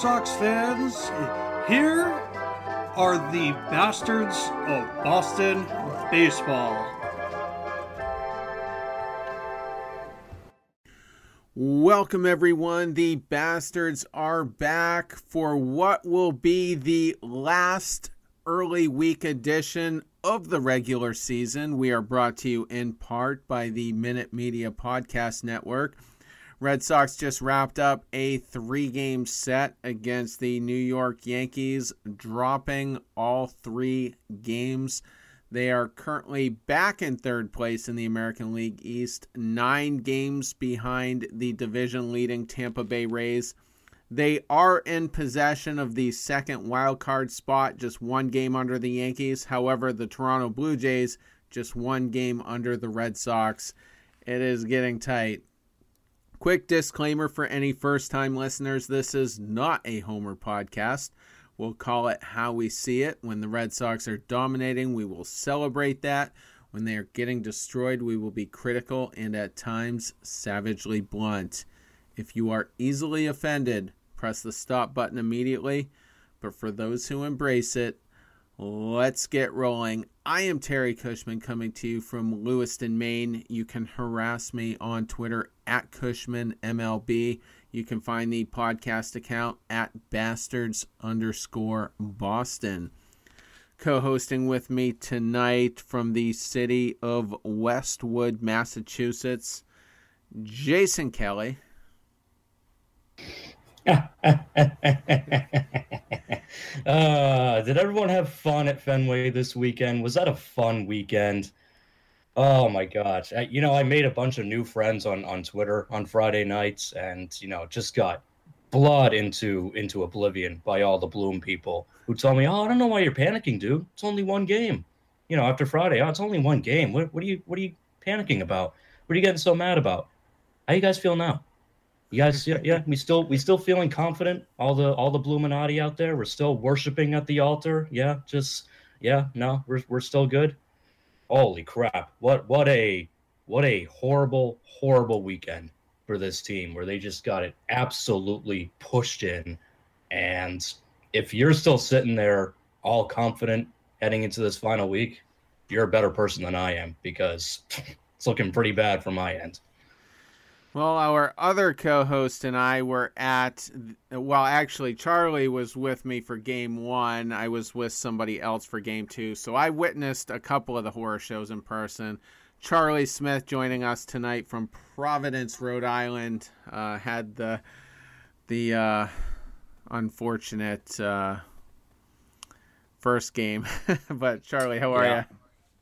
Sox fans. Here are the bastards of Boston baseball. Welcome, everyone. The bastards are back for what will be the last early week edition of the regular season. We are brought to you in part by the Minute Media Podcast Network. Red Sox just wrapped up a three game set against the New York Yankees, dropping all three games. They are currently back in third place in the American League East, nine games behind the division leading Tampa Bay Rays. They are in possession of the second wild card spot, just one game under the Yankees. However, the Toronto Blue Jays just one game under the Red Sox. It is getting tight. Quick disclaimer for any first time listeners this is not a Homer podcast. We'll call it how we see it. When the Red Sox are dominating, we will celebrate that. When they are getting destroyed, we will be critical and at times savagely blunt. If you are easily offended, press the stop button immediately. But for those who embrace it, let's get rolling. I am Terry Cushman coming to you from Lewiston, Maine. You can harass me on Twitter at Cushman MLB. You can find the podcast account at bastards underscore Boston. Co hosting with me tonight from the city of Westwood, Massachusetts, Jason Kelly. uh, did everyone have fun at Fenway this weekend? Was that a fun weekend? Oh my gosh. I, you know, I made a bunch of new friends on on Twitter on Friday nights and, you know, just got blood into into oblivion by all the Bloom people who told me, "Oh, I don't know why you're panicking, dude. It's only one game." You know, after Friday, "Oh, it's only one game. What what are you what are you panicking about? What are you getting so mad about?" How you guys feel now? You guys, yeah, yeah, we still we still feeling confident. All the all the Bluminati out there, we're still worshiping at the altar. Yeah, just yeah, no, we're we're still good. Holy crap! What what a what a horrible horrible weekend for this team where they just got it absolutely pushed in. And if you're still sitting there all confident heading into this final week, you're a better person than I am because it's looking pretty bad from my end. Well, our other co host and I were at, well, actually, Charlie was with me for game one. I was with somebody else for game two. So I witnessed a couple of the horror shows in person. Charlie Smith joining us tonight from Providence, Rhode Island, uh, had the the uh, unfortunate uh, first game. but Charlie, how are yeah. you?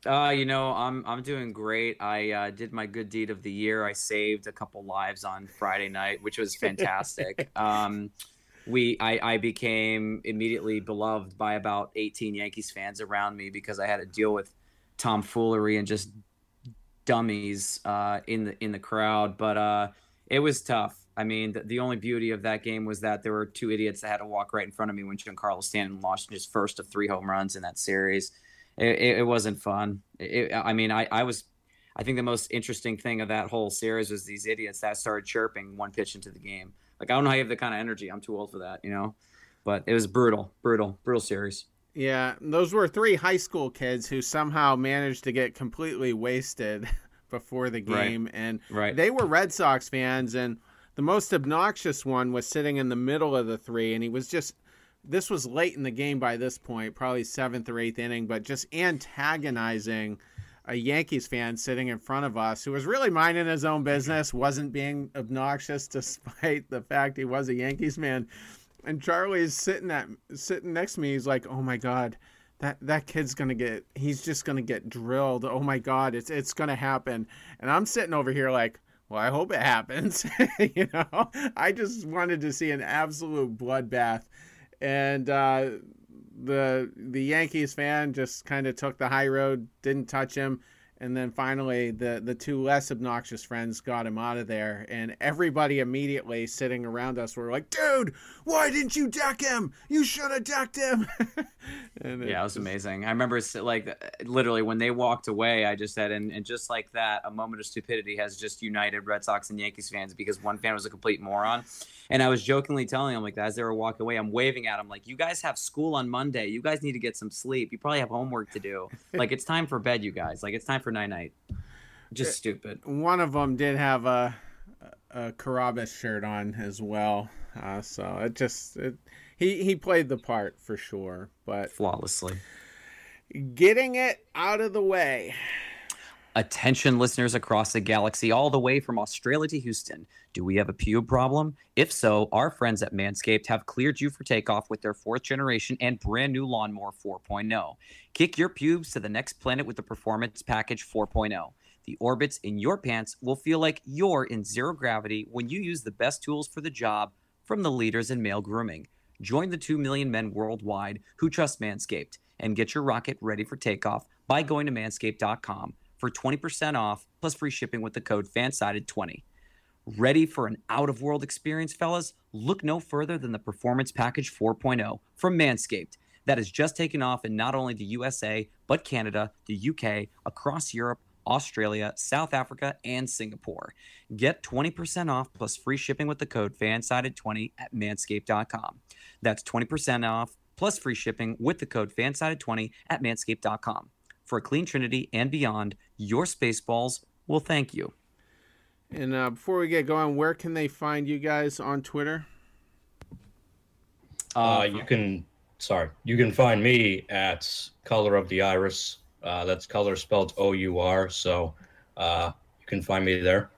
Uh, you know, I'm I'm doing great. I uh, did my good deed of the year. I saved a couple lives on Friday night, which was fantastic. um, we I, I became immediately beloved by about 18 Yankees fans around me because I had to deal with tomfoolery and just dummies uh, in the in the crowd. But uh, it was tough. I mean, the, the, only beauty of that game was that there were two idiots that had to walk right in front of me when Giancarlo Stanton lost his first of three home runs in that series it, it wasn't fun. It, I mean, I, I was, I think the most interesting thing of that whole series was these idiots that started chirping one pitch into the game. Like I don't know how you have the kind of energy. I'm too old for that, you know. But it was brutal, brutal, brutal series. Yeah, those were three high school kids who somehow managed to get completely wasted before the game, right. and right. they were Red Sox fans, and the most obnoxious one was sitting in the middle of the three, and he was just this was late in the game by this point, probably seventh or eighth inning, but just antagonizing a Yankees fan sitting in front of us who was really minding his own business, wasn't being obnoxious despite the fact he was a Yankees man. And Charlie's sitting at sitting next to me. He's like, "Oh my god, that that kid's gonna get. He's just gonna get drilled. Oh my god, it's it's gonna happen." And I'm sitting over here like, well, I hope it happens. you know, I just wanted to see an absolute bloodbath, and uh, the the Yankees fan just kind of took the high road, didn't touch him, and then finally the the two less obnoxious friends got him out of there, and everybody immediately sitting around us were like, "Dude, why didn't you deck him? You should have decked him." and it yeah, it was just... amazing. I remember like literally when they walked away, I just said, and, and just like that, a moment of stupidity has just united Red Sox and Yankees fans because one fan was a complete moron and I was jokingly telling them like as they were walking away, I'm waving at them like, "You guys have school on Monday. You guys need to get some sleep. You probably have homework to do. like it's time for bed, you guys. Like it's time for night night." Just uh, stupid. One of them did have a a Carrabis shirt on as well, uh, so it just it, he he played the part for sure, but flawlessly. Getting it out of the way. Attention, listeners across the galaxy, all the way from Australia to Houston. Do we have a pube problem? If so, our friends at Manscaped have cleared you for takeoff with their fourth generation and brand new Lawnmower 4.0. Kick your pubes to the next planet with the Performance Package 4.0. The orbits in your pants will feel like you're in zero gravity when you use the best tools for the job from the leaders in male grooming. Join the 2 million men worldwide who trust Manscaped and get your rocket ready for takeoff by going to manscaped.com for 20% off plus free shipping with the code FANSIDED20. Ready for an out of world experience, fellas? Look no further than the Performance Package 4.0 from Manscaped that has just taken off in not only the USA, but Canada, the UK, across Europe, Australia, South Africa, and Singapore. Get 20% off plus free shipping with the code FANSIDED20 at manscaped.com. That's 20% off plus free shipping with the code FANSIDED20 at manscaped.com. For a clean trinity and beyond, your Spaceballs will thank you. And uh, before we get going, where can they find you guys on Twitter? Uh, you can, sorry, you can find me at Color of the Iris. Uh, that's color spelled O U R. So uh, you can find me there.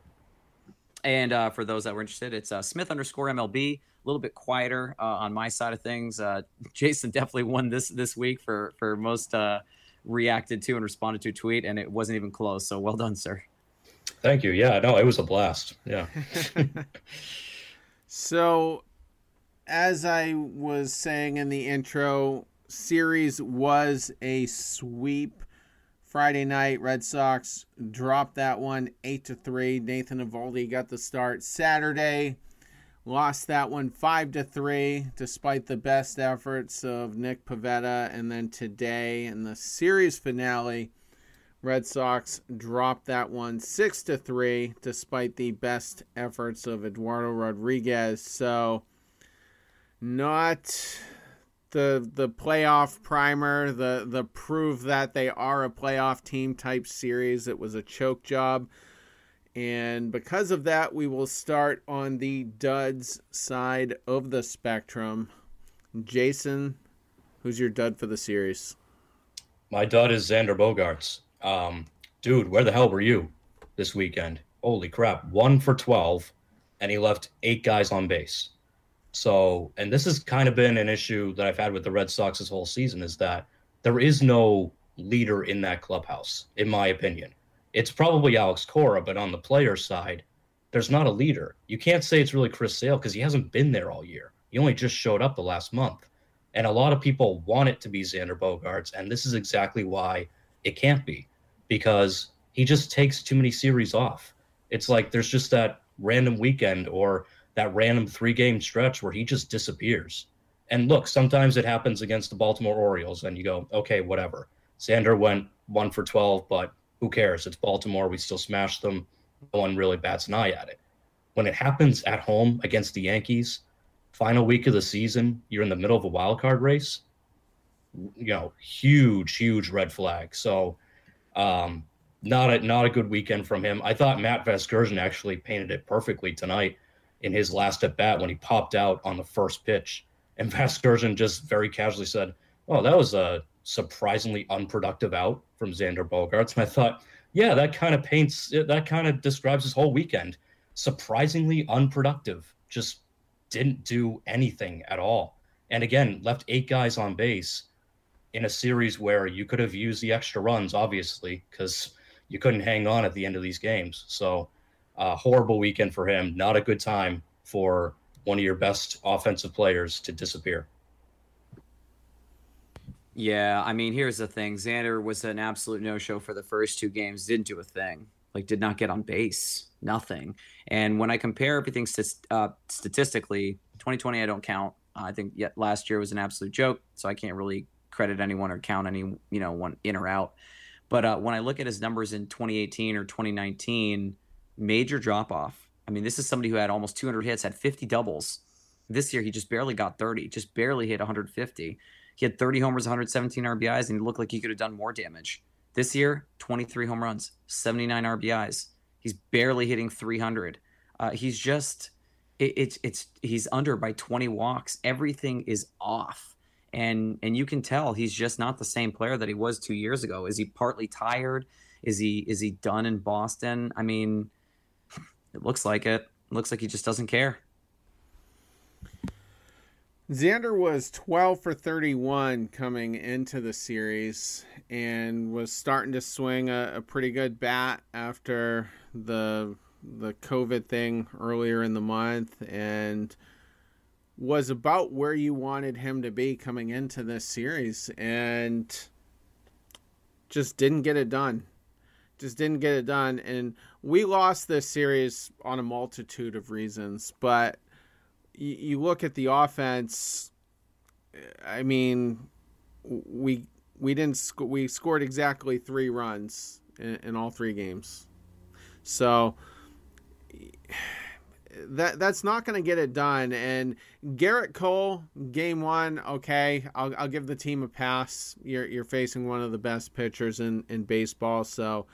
And uh, for those that were interested, it's uh, Smith underscore MLB. A little bit quieter uh, on my side of things. Uh, Jason definitely won this this week for for most uh, reacted to and responded to tweet, and it wasn't even close. So well done, sir. Thank you. Yeah, no, it was a blast. Yeah. so, as I was saying in the intro, series was a sweep. Friday night, Red Sox dropped that one eight to three. Nathan Eovaldi got the start. Saturday, lost that one five to three, despite the best efforts of Nick Pivetta. And then today, in the series finale, Red Sox dropped that one six to three, despite the best efforts of Eduardo Rodriguez. So, not the the playoff primer, the the prove that they are a playoff team type series. It was a choke job. And because of that, we will start on the duds side of the spectrum. Jason, who's your dud for the series? My dud is Xander Bogaerts. Um, dude, where the hell were you this weekend? Holy crap. One for 12, and he left eight guys on base. So, and this has kind of been an issue that I've had with the Red Sox this whole season is that there is no leader in that clubhouse, in my opinion. It's probably Alex Cora, but on the player side, there's not a leader. You can't say it's really Chris Sale because he hasn't been there all year. He only just showed up the last month. And a lot of people want it to be Xander Bogaerts, and this is exactly why it can't be because he just takes too many series off. It's like there's just that random weekend or that random three game stretch where he just disappears. And look, sometimes it happens against the Baltimore Orioles, and you go, okay, whatever. Xander went one for 12, but who cares? It's Baltimore. We still smashed them. No one really bats an eye at it. When it happens at home against the Yankees, final week of the season, you're in the middle of a wild card race. You know, huge, huge red flag. So um, not a not a good weekend from him. I thought Matt Vasgersian actually painted it perfectly tonight in his last at bat when he popped out on the first pitch, and Vasgersian just very casually said, "Oh, that was a surprisingly unproductive out from Xander Bogaerts." And I thought, yeah, that kind of paints that kind of describes his whole weekend. Surprisingly unproductive. Just didn't do anything at all. And again, left eight guys on base in a series where you could have used the extra runs, obviously, because you couldn't hang on at the end of these games. So uh, horrible weekend for him. Not a good time for one of your best offensive players to disappear. Yeah, I mean, here's the thing. Xander was an absolute no-show for the first two games. Didn't do a thing. Like, did not get on base. Nothing. And when I compare everything st- uh, statistically, 2020 I don't count. Uh, I think yet last year was an absolute joke, so I can't really credit anyone or count any you know one in or out. But uh, when I look at his numbers in 2018 or 2019, major drop off. I mean, this is somebody who had almost 200 hits, had 50 doubles. This year, he just barely got 30, just barely hit 150. He had 30 homers, 117 RBIs, and he looked like he could have done more damage. This year, 23 home runs, 79 RBIs. He's barely hitting 300. Uh, he's just, it, it's it's he's under by 20 walks. Everything is off, and and you can tell he's just not the same player that he was two years ago. Is he partly tired? Is he is he done in Boston? I mean, it looks like it. it looks like he just doesn't care. Xander was 12 for 31 coming into the series and was starting to swing a, a, pretty good bat after the the COVID thing earlier in the month and was about where you wanted him to be coming into this series and just didn't get it done. Just didn't get it done and we lost this series on a multitude of reasons, but you, you look at the offense. I mean, we we didn't sc- we scored exactly three runs in, in all three games, so that that's not going to get it done. And Gerrit Cole, game one, okay, I'll, I'll give the team a pass. You're you're facing one of the best pitchers in in baseball, so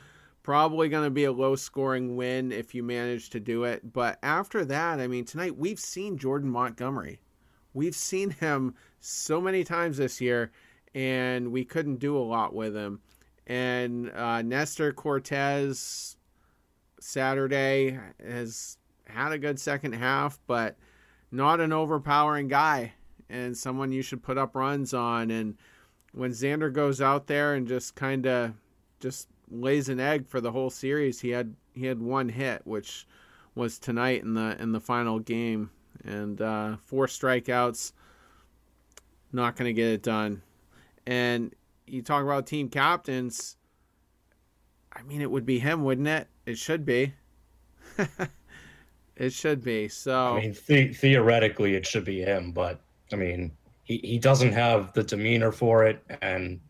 Probably going to be a low scoring win if you manage to do it. But after that, I mean, tonight we've seen Jordan Montgomery. We've seen him so many times this year, and we couldn't do a lot with him. And uh, Nestor Cortes Saturday has had a good second half, but not an overpowering guy and someone you should put up runs on. And when Xander goes out there and just kind of just lays an egg for the whole series. He had he had one hit, which was tonight in the in the final game, and uh, four strikeouts. Not going to get it done. And you talk about team captains. I mean, it would be him, wouldn't it? It should be. it should be. So I mean, the- theoretically, it should be him, but I mean, he, he doesn't have the demeanor for it, and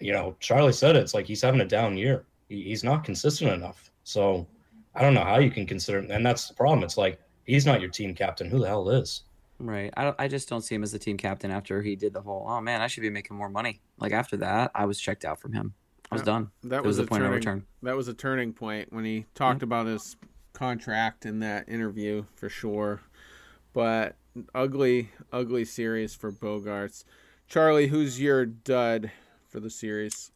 you know, Charlie said it, it's like he's having a down year. He, he's not consistent enough. So I don't know how you can consider him. And that's the problem. It's like he's not your team captain. Who the hell is? Right. I, I just don't see him as the team captain after he did the whole, oh man, I should be making more money. Like after that, I was checked out from him. I was done. That was, was, the point turning, of return. That was a turning point when he talked mm-hmm. about his contract in that interview for sure. But ugly, ugly series for Bogaerts. Charlie, who's your dud for the series?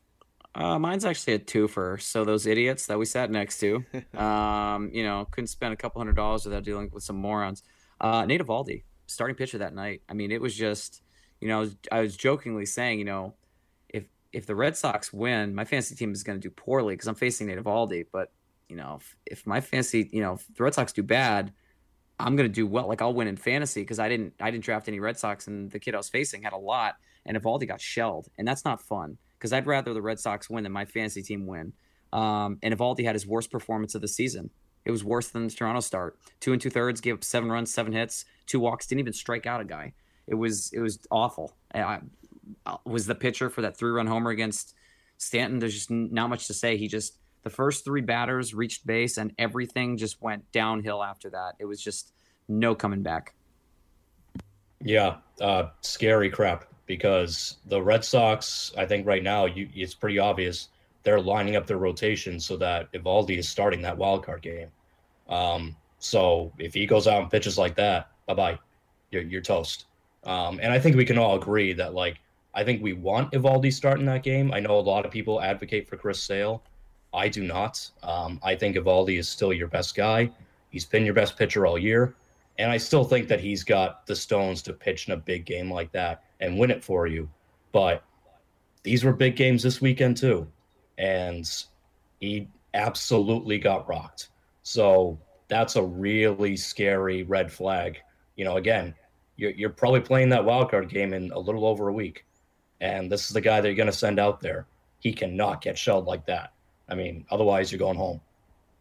Uh, mine's actually a twofer. So those idiots that we sat next to, um, you know, couldn't spend a couple hundred dollars without dealing with some morons. Uh, Nate Eovaldi, starting pitcher that night. I mean, it was just, you know, I was, I was jokingly saying, you know, if if the Red Sox win, my fantasy team is going to do poorly because I'm facing Nate Eovaldi. But you know, if, if my fantasy, you know, if the Red Sox do bad, I'm going to do well. Like I'll win in fantasy because I didn't I didn't draft any Red Sox, and the kid I was facing had a lot and Eovaldi got shelled, and that's not fun because I'd rather the Red Sox win than my fantasy team win. Um, and Eovaldi had his worst performance of the season. It was worse than the Toronto start. Two and two thirds, gave up seven runs, seven hits, two walks, didn't even strike out a guy. It was it was awful. I, I was the pitcher for that three run homer against Stanton. There's just not much to say. He just the first three batters reached base and everything just went downhill after that. It was just no coming back. Yeah, uh, scary crap because the Red Sox, I think right now, you, it's pretty obvious they're lining up their rotation so that Eovaldi is starting that wild card game. Um, so if he goes out and pitches like that, bye bye, you're, you're toast. Um, and I think we can all agree that like I think we want Eovaldi starting that game. I know a lot of people advocate for Chris Sale. I do not. Um, I think Eovaldi is still your best guy. He's been your best pitcher all year. And I still think that he's got the stones to pitch in a big game like that and win it for you. But these were big games this weekend too. And he absolutely got rocked. So that's a really scary red flag. You know, again, you're, you're probably playing that wild card game in a little over a week. And this is the guy that you're going to send out there. He cannot get shelled like that. I mean, otherwise, you're going home.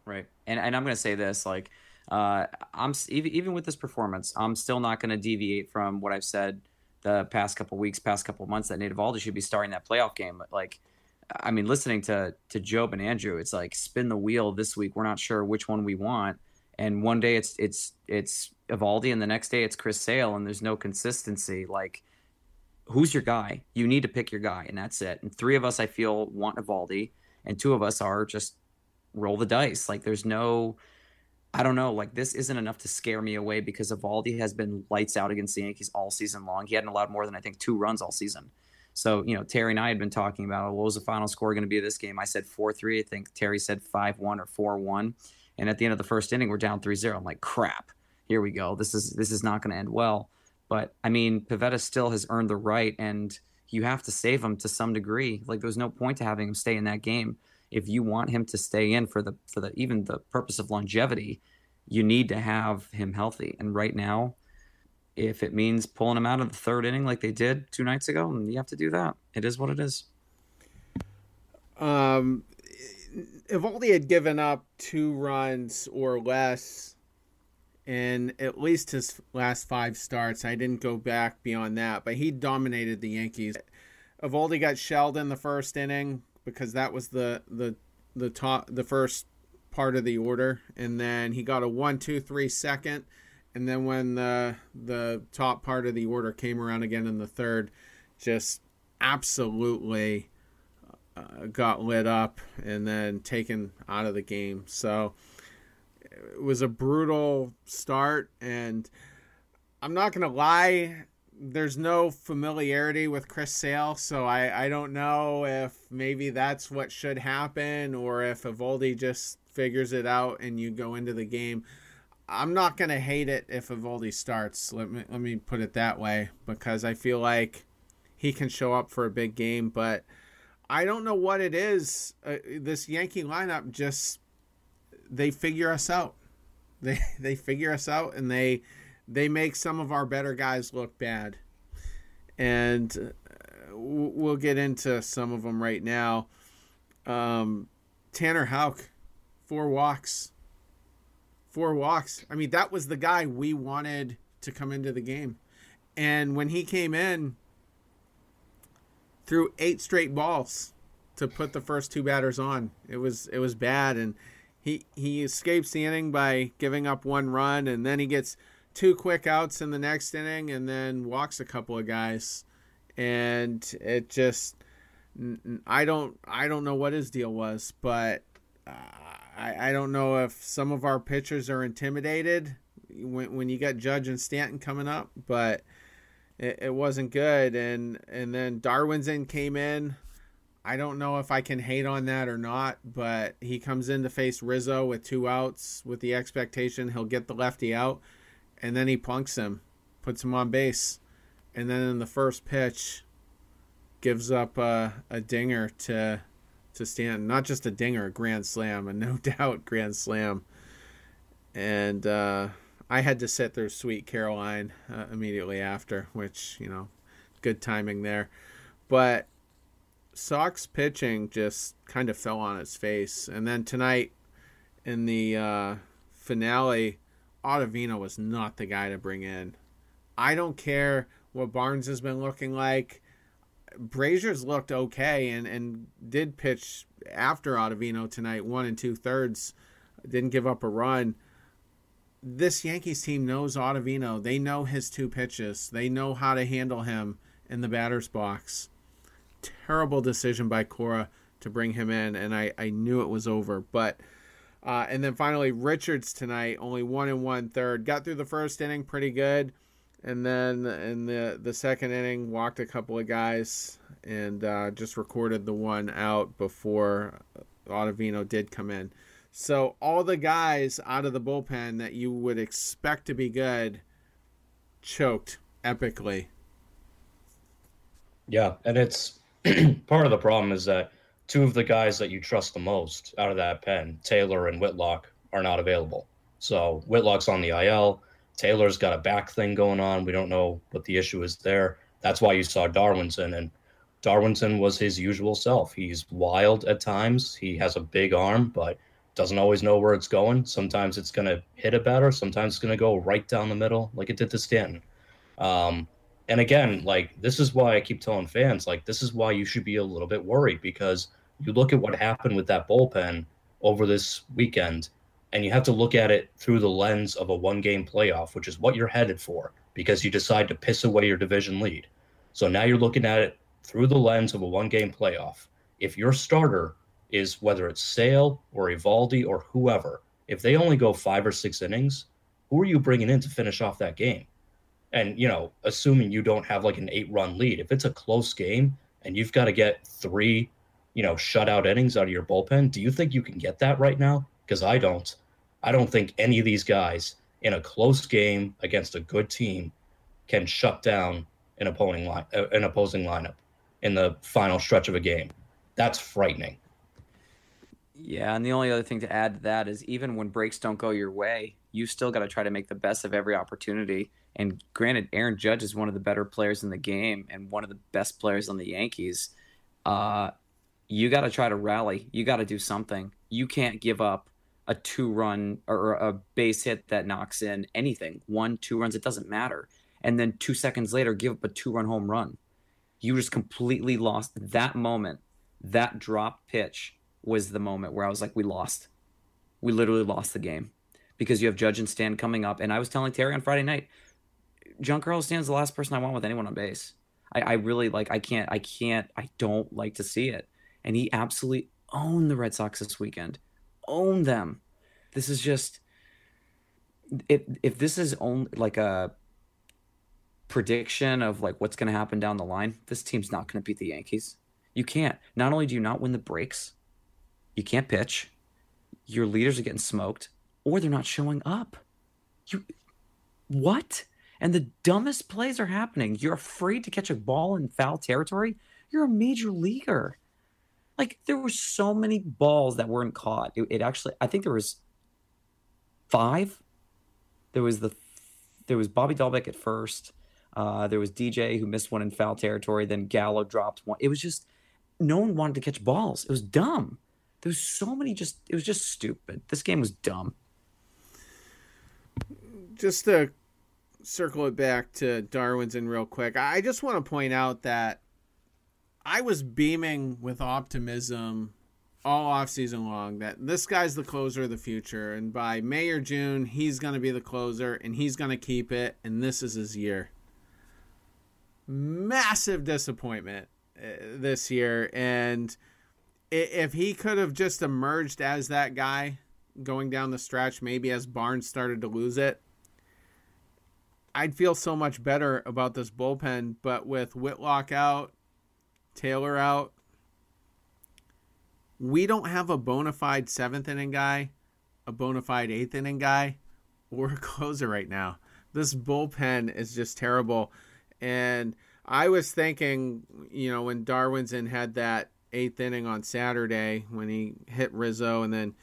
Right. And, and I'm going to say this like, uh, I'm even, even with this performance, I'm still not going to deviate from what I've said the past couple weeks, past couple months that Nate Eovaldi should be starting that playoff game. Like, I mean, listening to to Job and Andrew, it's like spin the wheel this week. We're not sure which one we want, and one day it's it's it's Eovaldi, and the next day it's Chris Sale, and there's no consistency. Like, who's your guy? You need to pick your guy, and that's it. And three of us, I feel, want Eovaldi, and two of us are just roll the dice. Like, there's no I don't know. Like this isn't enough to scare me away because Eovaldi has been lights out against the Yankees all season long. He hadn't allowed more than I think two runs all season. So you know, Terry and I had been talking about what was the final score going to be of this game. I said four three. I think Terry said five one or four one. And at the end of the first inning, we're down 3-0. I'm like, crap. Here we go. This is this is not going to end well. But I mean, Pivetta still has earned the right, and you have to save him to some degree. Like there's no point to having him stay in that game if you want him to stay in for the for the even the purpose of longevity, you need to have him healthy. And right now, if it means pulling him out of the third inning like they did two nights ago, you have to do that. It is what it is. Um, Eovaldi had given up two runs or less in at least his last five starts. I didn't go back beyond that, but he dominated the Yankees. Eovaldi got shelled in the first inning because that was the the the top the first part of the order, and then he got a one two three second, and then when the the top part of the order came around again in the third, just absolutely uh, got lit up and then taken out of the game. So it was a brutal start, and I'm not gonna lie there's no familiarity with Chris Sale, so I, I don't know if maybe that's what should happen or if Eovaldi just figures it out and you go into the game. I'm not gonna hate it if Eovaldi starts. Let me let me put it that way because I feel like he can show up for a big game, but I don't know what it is. Uh, this Yankee lineup just they figure us out. They they figure us out and they they make some of our better guys look bad. And uh, we'll get into some of them right now. Um, Tanner Houck, four walks. Four walks. I mean, that was the guy we wanted to come into the game. And when he came in, threw eight straight balls to put the first two batters on. It was it was bad and he he escapes the inning by giving up one run and then he gets two quick outs in the next inning and then walks a couple of guys. And it just I don't I don't know what his deal was but uh, I I don't know if some of our pitchers are intimidated when when you got Judge and Stanton coming up but it, it wasn't good. And and then Darwinzon came in. I don't know if I can hate on that or not, but he comes in to face Rizzo with two outs with the expectation he'll get the lefty out and then he punks him, puts him on base, and then in the first pitch, gives up a, a dinger to to Stanton. Not just a dinger, a grand slam, a no doubt grand slam. And uh, I had to sit through Sweet Caroline uh, immediately after, which you know, good timing there. But Sox pitching just kind of fell on its face, and then tonight in the uh, finale Ottavino was not the guy to bring in. I don't care what Barnes has been looking like. Brasier's looked okay and, and did pitch after Ottavino tonight, one and two thirds. Didn't give up a run. This Yankees team knows Ottavino. They know his two pitches. They know how to handle him in the batter's box. Terrible decision by Cora to bring him in, and I, I knew it was over. But uh, and then finally, Richards tonight, only one and one third. Got through the first inning pretty good. And then in the, the second inning, walked a couple of guys and uh, just recorded the one out before Ottavino did come in. So all the guys out of the bullpen that you would expect to be good choked epically. Yeah, and it's part of the problem is that two of the guys that you trust the most out of that pen, Taylor and Whitlock, are not available. So Whitlock's on the IL. Taylor's got a back thing going on. We don't know what the issue is there. That's why you saw Darwinzon, and Darwinzon was his usual self. He's wild at times. He has a big arm, but doesn't always know where it's going. Sometimes it's going to hit a batter. Sometimes it's going to go right down the middle, like it did to Stanton. Um, and again, like this is why I keep telling fans, like this is why you should be a little bit worried because you look at what happened with that bullpen over this weekend, and you have to look at it through the lens of a one-game playoff, which is what you're headed for because you decide to piss away your division lead. So now you're looking at it through the lens of a one-game playoff. If your starter is whether it's Sale or Eovaldi or whoever, if they only go five or six innings, who are you bringing in to finish off that game? And, you know, assuming you don't have like an eight run lead, if it's a close game and you've got to get three, you know, shutout innings out of your bullpen, do you think you can get that right now? Because I don't. I don't think any of these guys in a close game against a good team can shut down an opposing line, uh, an opposing lineup in the final stretch of a game. That's frightening. Yeah, and the only other thing to add to that is even when breaks don't go your way, you still got to try to make the best of every opportunity. And granted, Aaron Judge is one of the better players in the game and one of the best players on the Yankees. Uh, you got to try to rally. You got to do something. You can't give up a two run or a base hit that knocks in anything. One, two runs, it doesn't matter. And then two seconds later, give up a two run home run. You just completely lost that moment, that drop pitch was the moment where I was like, we lost. We literally lost the game because you have Judge and Stan coming up. And I was telling Terry on Friday night, Giancarlo Stan's the last person I want with anyone on base. I, I really like, I can't, I can't, I don't like to see it. And he absolutely owned the Red Sox this weekend, owned them. This is just, if, if this is only like a prediction of like what's going to happen down the line, this team's not going to beat the Yankees. You can't. Not only do you not win the breaks, you can't pitch, your leaders are getting smoked, or they're not showing up. You what? And the dumbest plays are happening. You're afraid to catch a ball in foul territory. You're a major leaguer. Like there were so many balls that weren't caught. It, it actually, I think there was five. There was the, there was Bobby Dalbec at first. Uh, there was DJ who missed one in foul territory. Then Gallo dropped one. It was just no one wanted to catch balls. It was dumb. There was so many just it was just stupid. This game was dumb. Just to circle it back to Darwinzon real quick, I just want to point out that I was beaming with optimism all off season long that this guy's the closer of the future and by May or June he's going to be the closer and he's going to keep it and this is his year. Massive disappointment uh, this year and if he could have just emerged as that guy going down the stretch, maybe as Barnes started to lose it, I'd feel so much better about this bullpen. But with Whitlock out, Taylor out, we don't have a bona fide seventh inning guy, a bona fide eighth inning guy, or a closer right now. This bullpen is just terrible. And I was thinking, you know, when Darwinzon had that eighth inning on Saturday when he hit Rizzo and then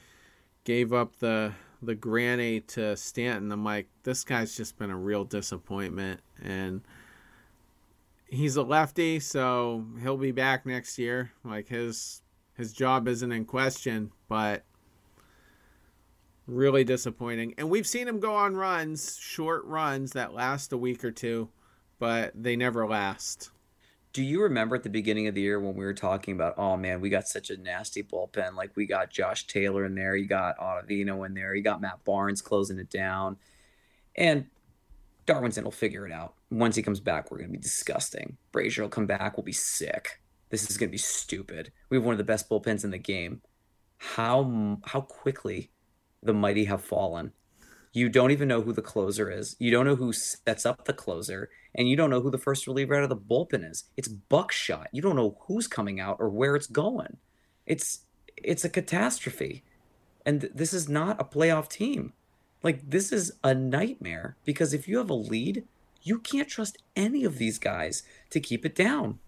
gave up the the granny to Stanton. I'm like, this guy's just been a real disappointment, and he's a lefty, so he'll be back next year. Like his his job isn't in question, but really disappointing. And we've seen him go on runs, short runs that last a week or two, but they never last do you remember at the beginning of the year when we were talking about, oh man, we got such a nasty bullpen? Like we got Josh Taylor in there, you got Ottavino in there, you got Matt Barnes closing it down, and Darwinzon will figure it out. Once he comes back, we're gonna be disgusting. Brasier will come back, we'll be sick. This is gonna be stupid. We have one of the best bullpens in the game. How how quickly the mighty have fallen. You don't even know who the closer is. You don't know who sets up the closer and you don't know who the first reliever out of the bullpen is. It's buckshot. You don't know who's coming out or where it's going. It's it's a catastrophe. And this is not a playoff team. Like this is a nightmare because if you have a lead, you can't trust any of these guys to keep it down.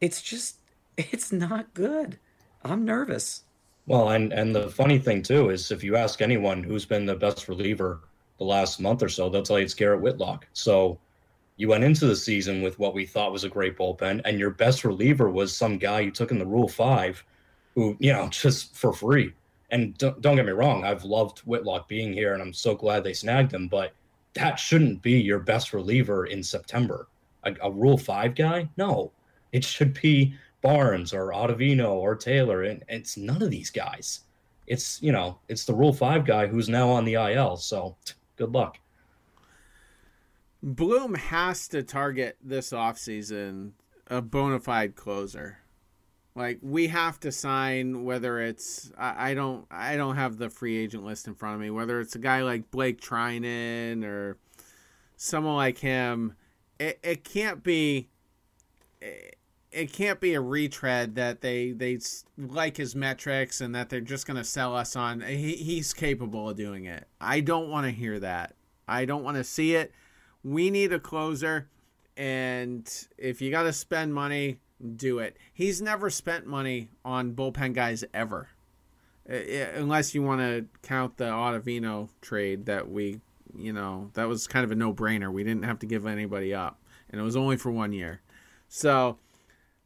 It's just it's not good. I'm nervous. Well, and and the funny thing too is if you ask anyone who's been the best reliever the last month or so, they'll tell you it's Garrett Whitlock. So you went into the season with what we thought was a great bullpen, and your best reliever was some guy you took in the Rule Five, who you know just for free. And don't, don't get me wrong, I've loved Whitlock being here, and I'm so glad they snagged him. But that shouldn't be your best reliever in September. A, a Rule Five guy? No, it should be Barnes or Ottavino or Taylor, and it's none of these guys. It's you know, it's the Rule Five guy who's now on the IL. So good luck. Bloom has to target this offseason a bona fide closer. Like we have to sign whether it's I, I don't I don't have the free agent list in front of me, whether it's a guy like Blake Treinen or someone like him. It, it can't be it, it can't be a retread that they they like his metrics and that they're just going to sell us on he, he's capable of doing it. I don't want to hear that. I don't want to see it. We need a closer and if you got to spend money, do it. He's never spent money on bullpen guys ever. Unless you want to count the Ottavino trade that we, you know, that was kind of a no-brainer. We didn't have to give anybody up and it was only for 1 year. So,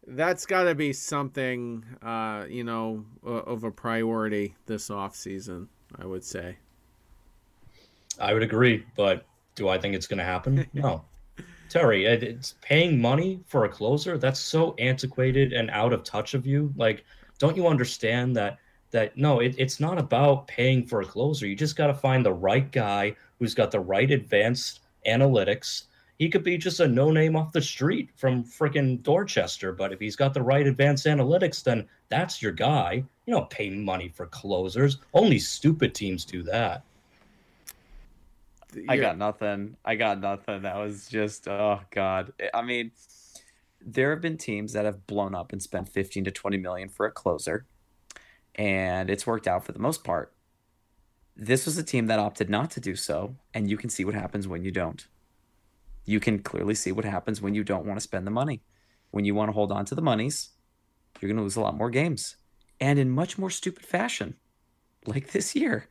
that's got to be something, uh, you know, of a priority this off season. I would say. I would agree, but do I think it's going to happen? No. Terry, it's paying money for a closer. That's so antiquated and out of touch of you. Like, don't you understand that? That no, it, it's not about paying for a closer. You just got to find the right guy who's got the right advanced analytics he could be just a no name off the street from freaking Dorchester. But if he's got the right advanced analytics, then that's your guy. You don't pay money for closers. Only stupid teams do that. I got nothing. I got nothing. That was just oh god. I mean, there have been teams that have blown up and spent 15 to 20 million for a closer and it's worked out for the most part. This was a team that opted not to do so, and you can see what happens when you don't you can clearly see what happens when you don't want to spend the money. When you want to hold on to the monies, you're going to lose a lot more games and in much more stupid fashion, like this year.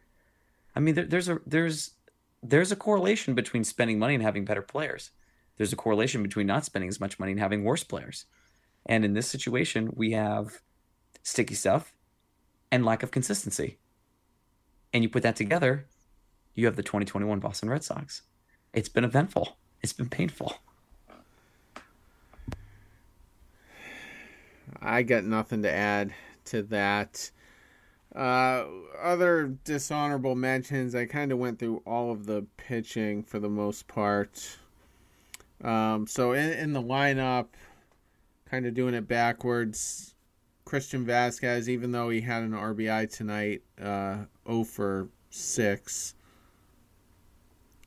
I mean, there, there's a there's there's a correlation between spending money and having better players. There's a correlation between not spending as much money and having worse players. And in this situation, we have sticky stuff and lack of consistency. And you put that together, you have the 2021 Boston Red Sox. It's been eventful. It's been painful. I got nothing to add to that. Uh, other dishonorable mentions, I kind of went through all of the pitching for the most part. Um, so in, in the lineup, kind of doing it backwards. Christian Vasquez, even though he had an RBI tonight, uh, 0 for 6.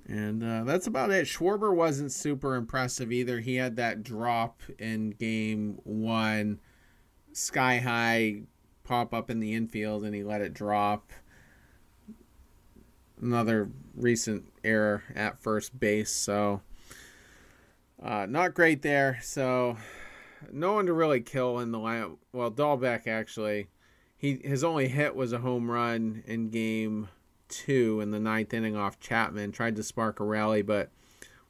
And uh, that's about it. Schwarber wasn't super impressive either. He had that drop in game one, sky high pop up in the infield, and he let it drop. Another recent error at first base. So, uh, not great there. So, no one to really kill in the lineup. Well, Dalbec actually. He, his only hit was a home run in game two in the ninth inning off Chapman. Tried to spark a rally, but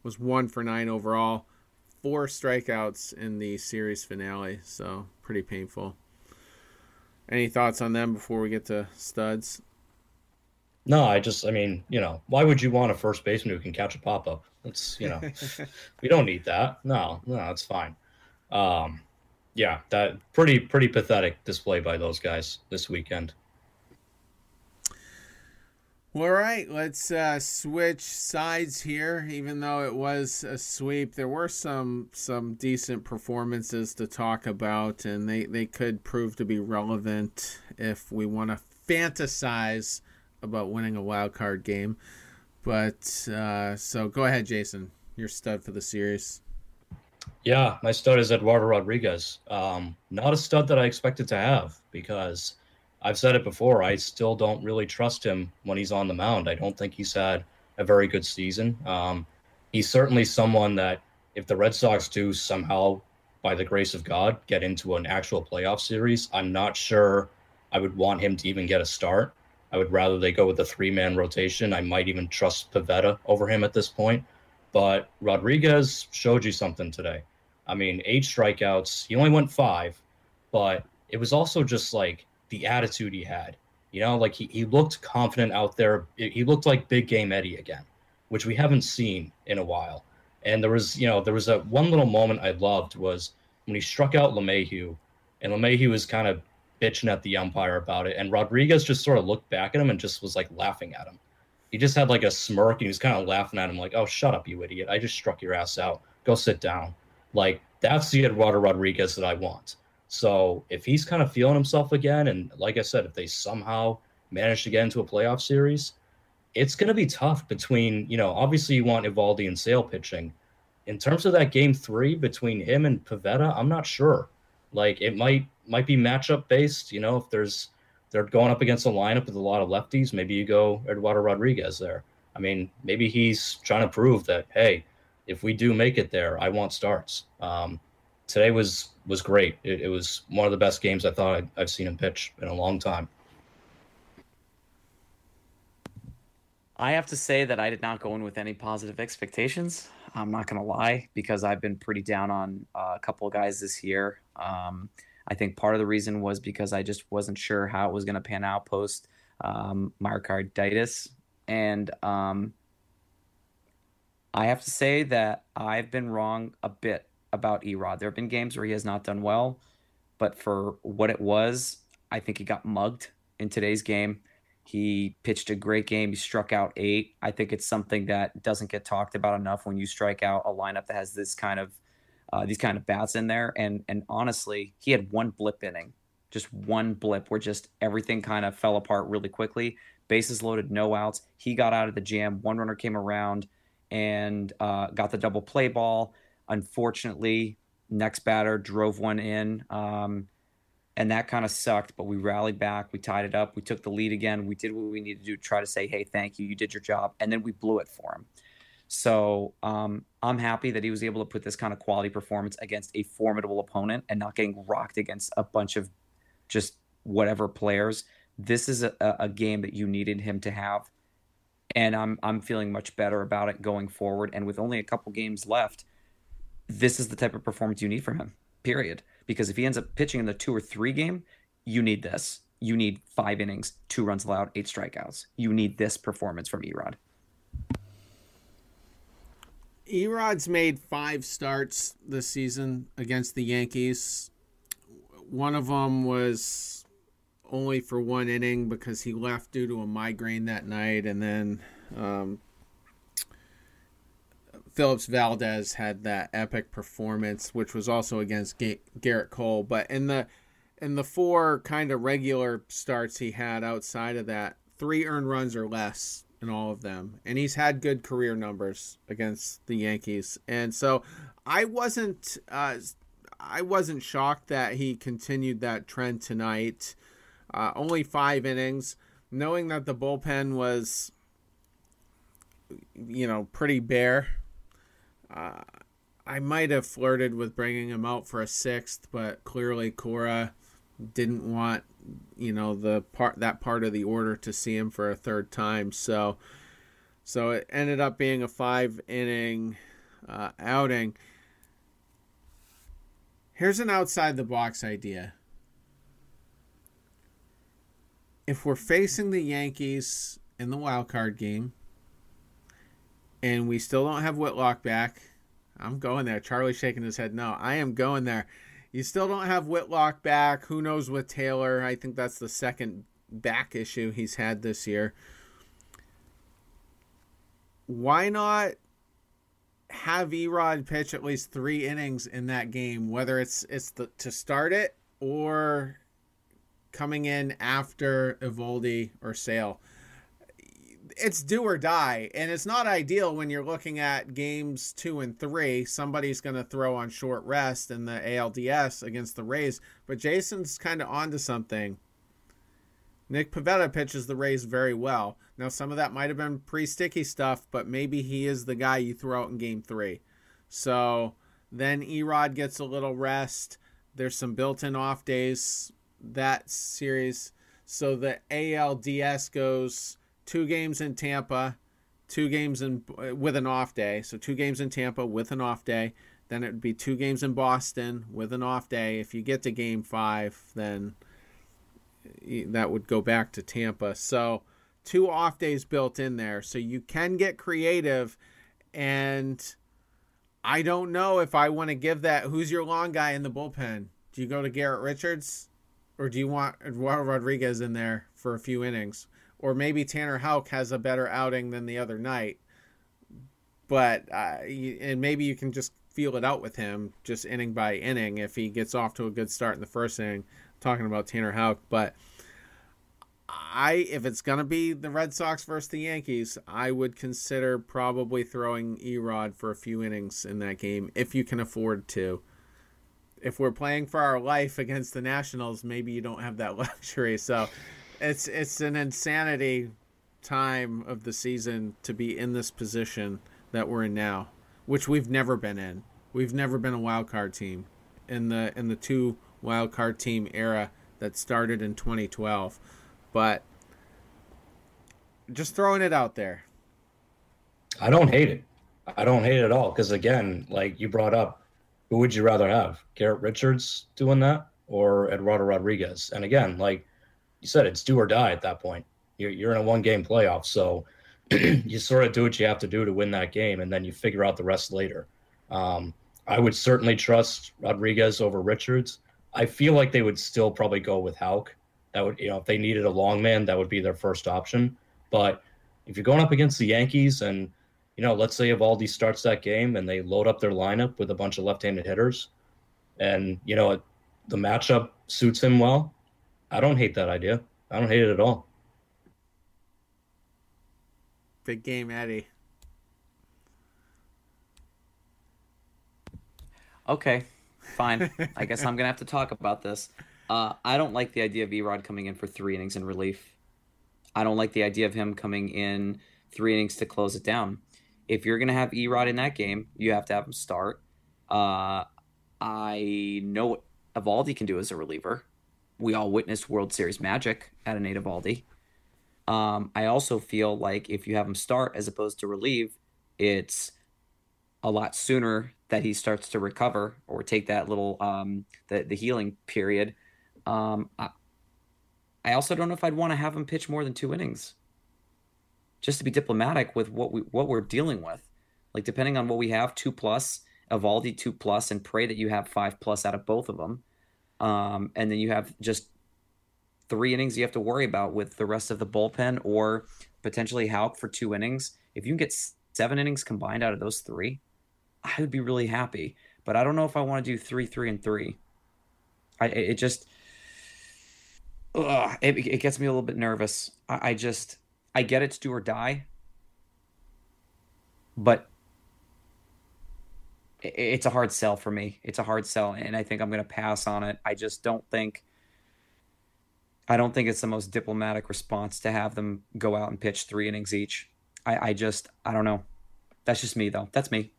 was one for nine overall. Four strikeouts in the series finale, so pretty painful. Any thoughts on them before we get to studs? No, I just, I mean, you know, why would you want a first baseman who can catch a pop up? It's, you know, we don't need that. No, no, that's fine. Um, yeah, that pretty, pretty pathetic display by those guys this weekend. All right, let's uh, switch sides here. Even though it was a sweep, there were some some decent performances to talk about, and they, they could prove to be relevant if we want to fantasize about winning a wild card game. But uh, so go ahead, Jason. Your stud for the series. Yeah, my stud is Eduardo Rodriguez. Um, not a stud that I expected to have because I've said it before. I still don't really trust him when he's on the mound. I don't think he's had a very good season. Um, he's certainly someone that if the Red Sox do somehow, by the grace of God, get into an actual playoff series, I'm not sure I would want him to even get a start. I would rather they go with a three man rotation. I might even trust Pivetta over him at this point. But Rodriguez showed you something today. I mean, eight strikeouts. He only went five, but it was also just like the attitude he had. You know, like he, he looked confident out there. He looked like big game Eddie again, which we haven't seen in a while. And there was, you know, there was a one little moment I loved was when he struck out LeMahieu, and LeMahieu was kind of bitching at the umpire about it, and Rodriguez just sort of looked back at him and just was like laughing at him. He just had like a smirk and he was kind of laughing at him, like, "Oh, shut up, you idiot! I just struck your ass out. Go sit down." Like that's the Eduardo Rodriguez that I want. So if he's kind of feeling himself again, and like I said, if they somehow manage to get into a playoff series, it's going to be tough between, you know, obviously you want Eovaldi and Sale pitching. In terms of that game three between him and Pivetta, I'm not sure. Like it might might be matchup based. You know, if there's they're going up against a lineup with a lot of lefties, maybe you go Eduardo Rodriguez there. I mean, maybe he's trying to prove that hey, if we do make it there, I want starts. Um, today was was great. It, it, was one of the best games I thought i have seen him pitch in a long time. I have to say that I did not go in with any positive expectations. I'm not going to lie because I've been pretty down on uh, a couple of guys this year. Um, I think part of the reason was because I just wasn't sure how it was going to pan out post um, myocarditis. And um, I have to say that I've been wrong a bit about Erod. There have been games where he has not done well, but for what it was, I think he got mugged in today's game. He pitched a great game. He struck out eight. I think it's something that doesn't get talked about enough when you strike out a lineup that has this kind of uh, these kind of bats in there. And and honestly, he had one blip inning, just one blip where just everything kind of fell apart really quickly. Bases loaded, no outs. He got out of the jam. One runner came around and uh, got the double play ball. Unfortunately, next batter drove one in. Um, and that kind of sucked, but we rallied back. We tied it up. We took the lead again. We did what we needed to do try to say, hey, thank you. You did your job. And then we blew it for him. So um, I'm happy that he was able to put this kind of quality performance against a formidable opponent and not getting rocked against a bunch of just whatever players. This is a, a game that you needed him to have. And I'm I'm feeling much better about it going forward. And with only a couple games left, this is the type of performance you need from him. Period. Because if he ends up pitching in the two or three game, you need this. You need five innings, two runs allowed, eight strikeouts. You need this performance from Erod. Erod's made five starts this season against the Yankees. One of them was only for one inning because he left due to a migraine that night, and then um, Phillips Valdez had that epic performance, which was also against G- Gerrit Cole. But in the in the four kind of regular starts he had outside of that, three earned runs or less in all of them, and he's had good career numbers against the Yankees. And so I wasn't uh, I wasn't shocked that he continued that trend tonight. Uh, only five innings, knowing that the bullpen was you know pretty bare I might have flirted with bringing him out for a sixth, but clearly Cora didn't want you know the part that part of the order to see him for a third time. So so it ended up being a five inning uh, outing. Here's an outside the box idea. If we're facing the Yankees in the wild card game, and we still don't have Whitlock back. I'm going there. Charlie shaking his head. No, I am going there. You still don't have Whitlock back. Who knows with Taylor? I think that's the second back issue he's had this year. Why not have Erod pitch at least three innings in that game, whether it's it's the, to start it or coming in after Eovaldi or Sale? It's do or die, and it's not ideal when you're looking at games two and three. Somebody's going to throw on short rest in the ALDS against the Rays, but Jason's kind of onto something. Nick Pivetta pitches the Rays very well. Now, some of that might have been pre sticky stuff, but maybe he is the guy you throw out in game three. So then Erod gets a little rest. There's some built in off days that series. So the ALDS goes two games in Tampa, two games in with an off day. So two games in Tampa with an off day. Then it would be two games in Boston with an off day. If you get to game five, then that would go back to Tampa. So two off days built in there. So you can get creative. And I don't know if I want to give that. Who's your long guy in the bullpen? Do you go to Garrett Richards? Or do you want Eduardo Rodriguez in there for a few innings? Or maybe Tanner Houck has a better outing than the other night. But, uh, and maybe you can just feel it out with him just inning by inning if he gets off to a good start in the first inning. talking about Tanner Houck, but I if it's gonna be the Red Sox versus the Yankees, I would consider probably throwing Erod for a few innings in that game if you can afford to. If we're playing for our life against the Nationals, maybe you don't have that luxury. So it's it's an insanity time of the season to be in this position that we're in now which we've never been in. We've never been a wild card team in the in the two wild card team era that started in 2012. But just throwing it out there. I don't hate it. I don't hate it at all because again, like you brought up, who would you rather have? Garrett Richards doing that or Eduardo Rodriguez? And again, like you said, it's do or die at that point. You're, you're in a one game playoff, so you sort of do what you have to do to win that game, and then you figure out the rest later. Um, I would certainly trust Rodriguez over Richards. I feel like they would still probably go with Houck. That would, you know, if they needed a long man, that would be their first option. But if you're going up against the Yankees, and you know, let's say Eovaldi starts that game and they load up their lineup with a bunch of left-handed hitters, and you know, the matchup suits him well. I don't hate that idea. I don't hate it at all. Big game, Eddie. Okay, fine. I guess I'm gonna have to talk about this. Uh, I don't like the idea of Erod coming in for three innings in relief. I don't like the idea of him coming in three innings to close it down. If you're gonna have Erod in that game, you have to have him start. Uh, I know what Eovaldi can do as a reliever. We all witnessed World Series magic at a Nate Eovaldi. Um, I also feel like if you have him start as opposed to relieve, it's a lot sooner that he starts to recover or take that little um, the the healing period. Um, I, I also don't know if I'd want to have him pitch more than two innings, just to be diplomatic with what we what we're dealing with. Like depending on what we have, two plus, Eovaldi two plus, and pray that you have five plus out of both of them. Um, and then you have just three innings you have to worry about with the rest of the bullpen or potentially Houck for two innings. If you can get seven innings combined out of those three, I would be really happy. But I don't know if I want to do three, three, and three. I it just ugh, it, it gets me a little bit nervous. I, I just I get it's do or die, but it's a hard sell for me. It's a hard sell, and I think I'm going to pass on it. I just don't think I don't think it's the most diplomatic response to have them go out and pitch three innings each. I, I just, I don't know. That's just me, though. That's me.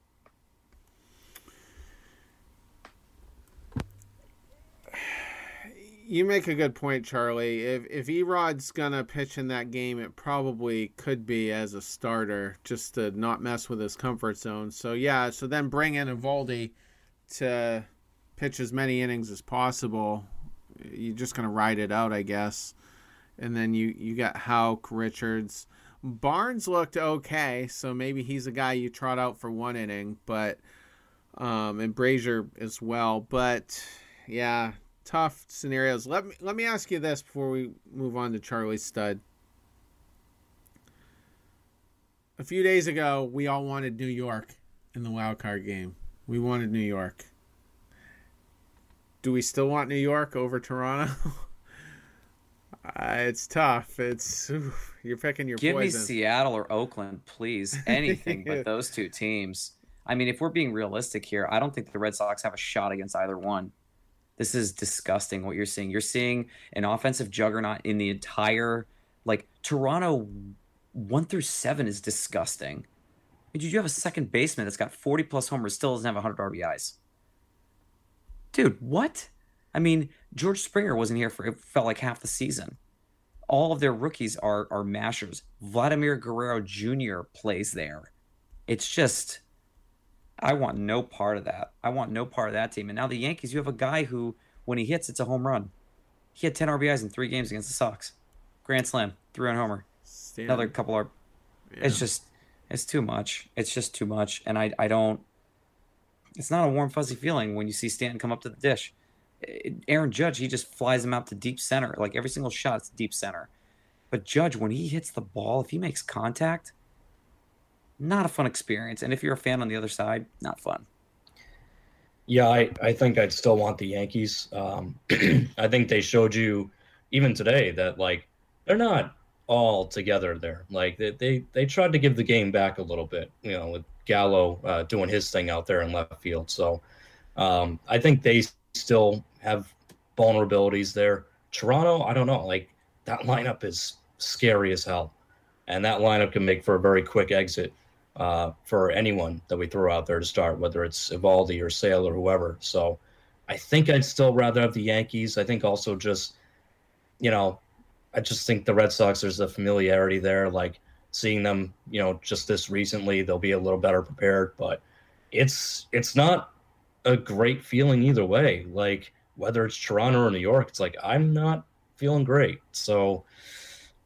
You make a good point, Charlie. If if Erod's gonna pitch in that game, it probably could be as a starter, just to not mess with his comfort zone. So yeah, so then bring in Eovaldi to pitch as many innings as possible you're just gonna ride it out, I guess. And then you you got Houck, Richards, Barnes looked okay, so maybe he's a guy you trot out for one inning, but um, and Brasier as well. But yeah, tough scenarios. Let me let me ask you this before we move on to Charlie Stud. A few days ago, we all wanted New York in the wild card game. We wanted New York do we still want New York over Toronto? uh, it's tough. It's oof, you're picking your Give poison. me Seattle or Oakland, please. Anything but those two teams. I mean, if we're being realistic here, I don't think the Red Sox have a shot against either one. This is disgusting what you're seeing. You're seeing an offensive juggernaut in the entire like Toronto one through seven is disgusting. Did you have a second baseman that's got 40 plus homers, still doesn't have 100 RBIs? dude, what? I mean, George Springer wasn't here for it felt like half the season. all of their rookies are are mashers. Vladimir Guerrero Jr. plays there. It's just I want no part of that. I want no part of that team. And now the Yankees, you have a guy who, when he hits, it's a home run. He had 10 RBIs in three games against the Sox. Grand slam, three on homer. Another couple of. It's just, it's too much. It's just too much. And I, I don't, it's not a warm, fuzzy feeling when you see Stanton come up to the dish. Eh, Aaron Judge, he just flies him out to deep center. Like every single shot, it's deep center. But Judge, when he hits the ball, if he makes contact, not a fun experience. And if you're a fan on the other side, not fun. Yeah, I, I think I'd still want the Yankees. Um, I think they showed you even today that like they're not all together there. Like they, they they tried to give the game back a little bit, you know, with Gallo uh, doing his thing out there in left field. So um, I think they still have vulnerabilities there. Toronto, I don't know. Like that lineup is scary as hell, and that lineup can make for a very quick exit uh, for anyone that we throw out there to start, whether it's Eovaldi or Sale or whoever. So I think I'd still rather have the Yankees. I think also just, you know, I just think the Red Sox, there's a familiarity there. Like seeing them, you know, just this recently, they'll be a little better prepared. But it's it's not a great feeling either way. Like whether it's Toronto or New York, it's like I'm not feeling great. So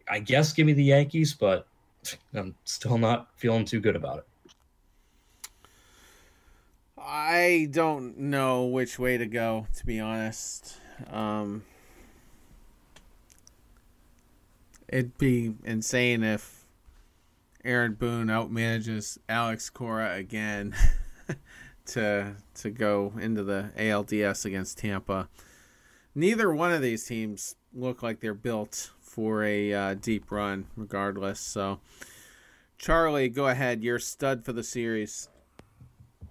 I guess give me the Yankees, but I'm still not feeling too good about it. I don't know which way to go, to be honest. Um, it'd be insane if Aaron Boone outmanages Alex Cora again to to go into the ALDS against Tampa. Neither one of these teams look like they're built for a uh, deep run, regardless. So, Charlie, go ahead. You're stud for the series.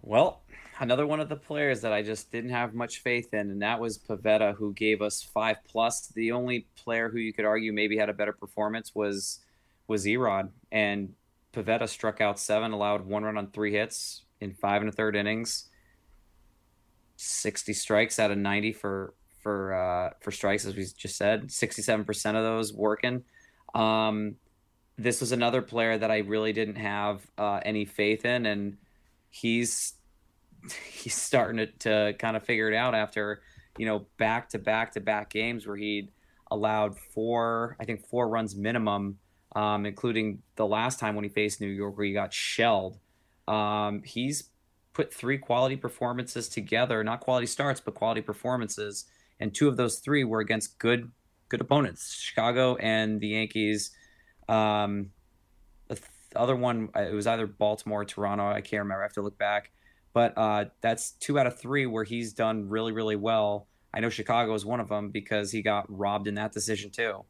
Well, another one of the players that I just didn't have much faith in, and that was Pivetta, who gave us five plus. The only player who you could argue maybe had a better performance was was Erod, and Pivetta struck out seven, allowed one run on three hits in five and a third innings. Sixty strikes out of ninety for for uh, for strikes, as we just said. Sixty-seven percent of those working. Um, this was another player that I really didn't have uh, any faith in, and he's he's starting to, to kind of figure it out after you know back to back to back games where he'd allowed four I think four runs minimum, um, including the last time when he faced New York where he got shelled. Um, he's put three quality performances together, not quality starts, but quality performances, and two of those three were against good good opponents, Chicago and the Yankees. Um, the th- other one, uh, it was either Baltimore or Toronto. I can't remember. I have to look back. But uh, that's two out of three where he's done really, really well. I know Chicago is one of them because he got robbed in that decision too.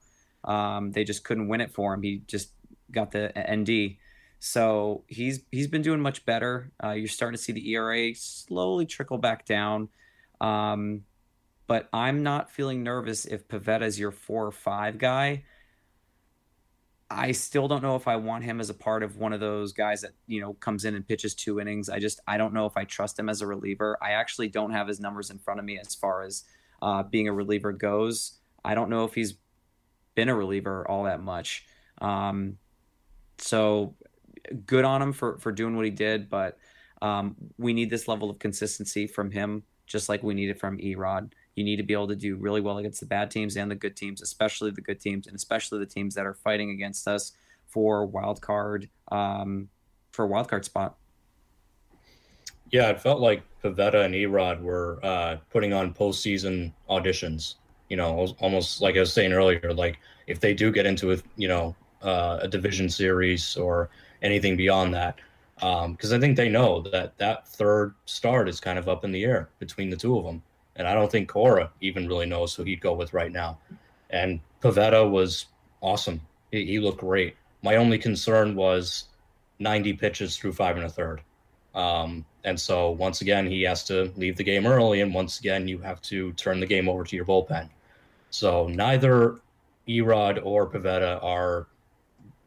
Um, they just couldn't win it for him. He just got the ND. So he's he's been doing much better. Uh, you're starting to see the ERA slowly trickle back down. Um, but I'm not feeling nervous if Pivetta is your four or five guy. I still don't know if I want him as a part of one of those guys that you know comes in and pitches two innings. I just I don't know if I trust him as a reliever. I actually don't have his numbers in front of me as far as uh, being a reliever goes. I don't know if he's been a reliever all that much. Um, so good on him for for doing what he did, but um, we need this level of consistency from him, just like we need it from Erod. You need to be able to do really well against the bad teams and the good teams, especially the good teams, and especially the teams that are fighting against us for wild card, um, for a wild card spot. Yeah, it felt like Pivetta and Erod were uh, putting on postseason auditions. You know, almost like I was saying earlier, like if they do get into a you know uh, a division series or anything beyond that, because um, I think they know that that third start is kind of up in the air between the two of them. And I don't think Cora even really knows who he'd go with right now. And Pivetta was awesome. He, he looked great. My only concern was 90 pitches through five and a third. Um, and so once again, he has to leave the game early. And once again, you have to turn the game over to your bullpen. So neither Erod or Pivetta are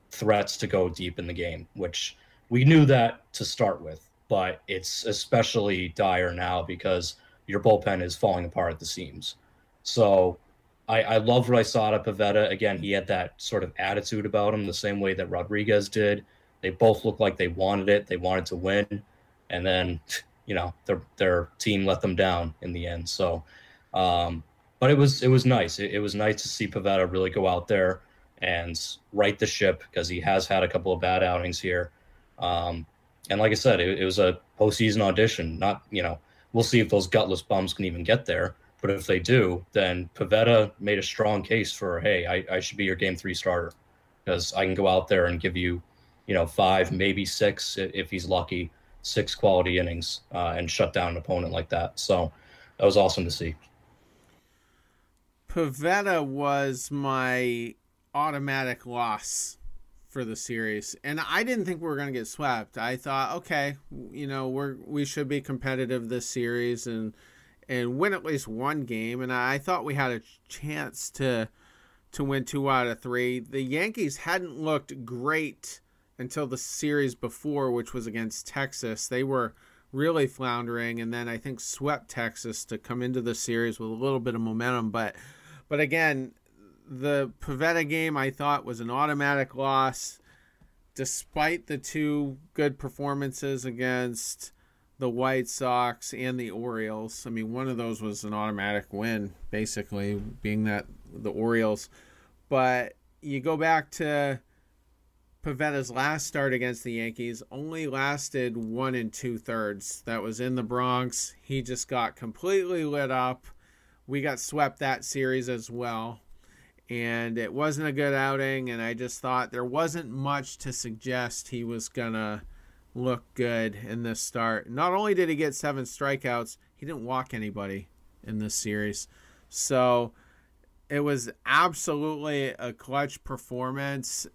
threats to go deep in the game, which we knew that to start with. But it's especially dire now because your bullpen is falling apart at the seams. So I, I love what I saw out of Pivetta. Again, he had that sort of attitude about him, the same way that Rodriguez did. They both looked like they wanted it. They wanted to win, and then you know their their team let them down in the end. So, um, but it was it was nice. It, it was nice to see Pivetta really go out there and right the ship because he has had a couple of bad outings here. Um, and like I said, it, it was a postseason audition. Not you know we'll see if those gutless bums can even get there. But if they do, then Pivetta made a strong case for, hey, I, I should be your game three starter because I can go out there and give you, you know, five, maybe six, if he's lucky, six quality innings uh, and shut down an opponent like that. So that was awesome to see. Pivetta was my automatic loss for the series, and I didn't think we were going to get swept. I thought, okay, you know, we're we should be competitive this series and and win at least one game. And I thought we had a chance to to win two out of three. The Yankees hadn't looked great until the series before, which was against Texas. They were really floundering, and then I think swept Texas to come into the series with a little bit of momentum. But but again, the Pivetta game I thought was an automatic loss, despite the two good performances against the White Sox and the Orioles. I mean, one of those was an automatic win, basically, being that the Orioles. But you go back to Pivetta's last start against the Yankees, only lasted one and two thirds. That was in the Bronx. He just got completely lit up. We got swept that series as well. And it wasn't a good outing. And I just thought there wasn't much to suggest he was to look good in this start. Not only did he get seven strikeouts, he didn't walk anybody in this series. So it was absolutely a clutch performance.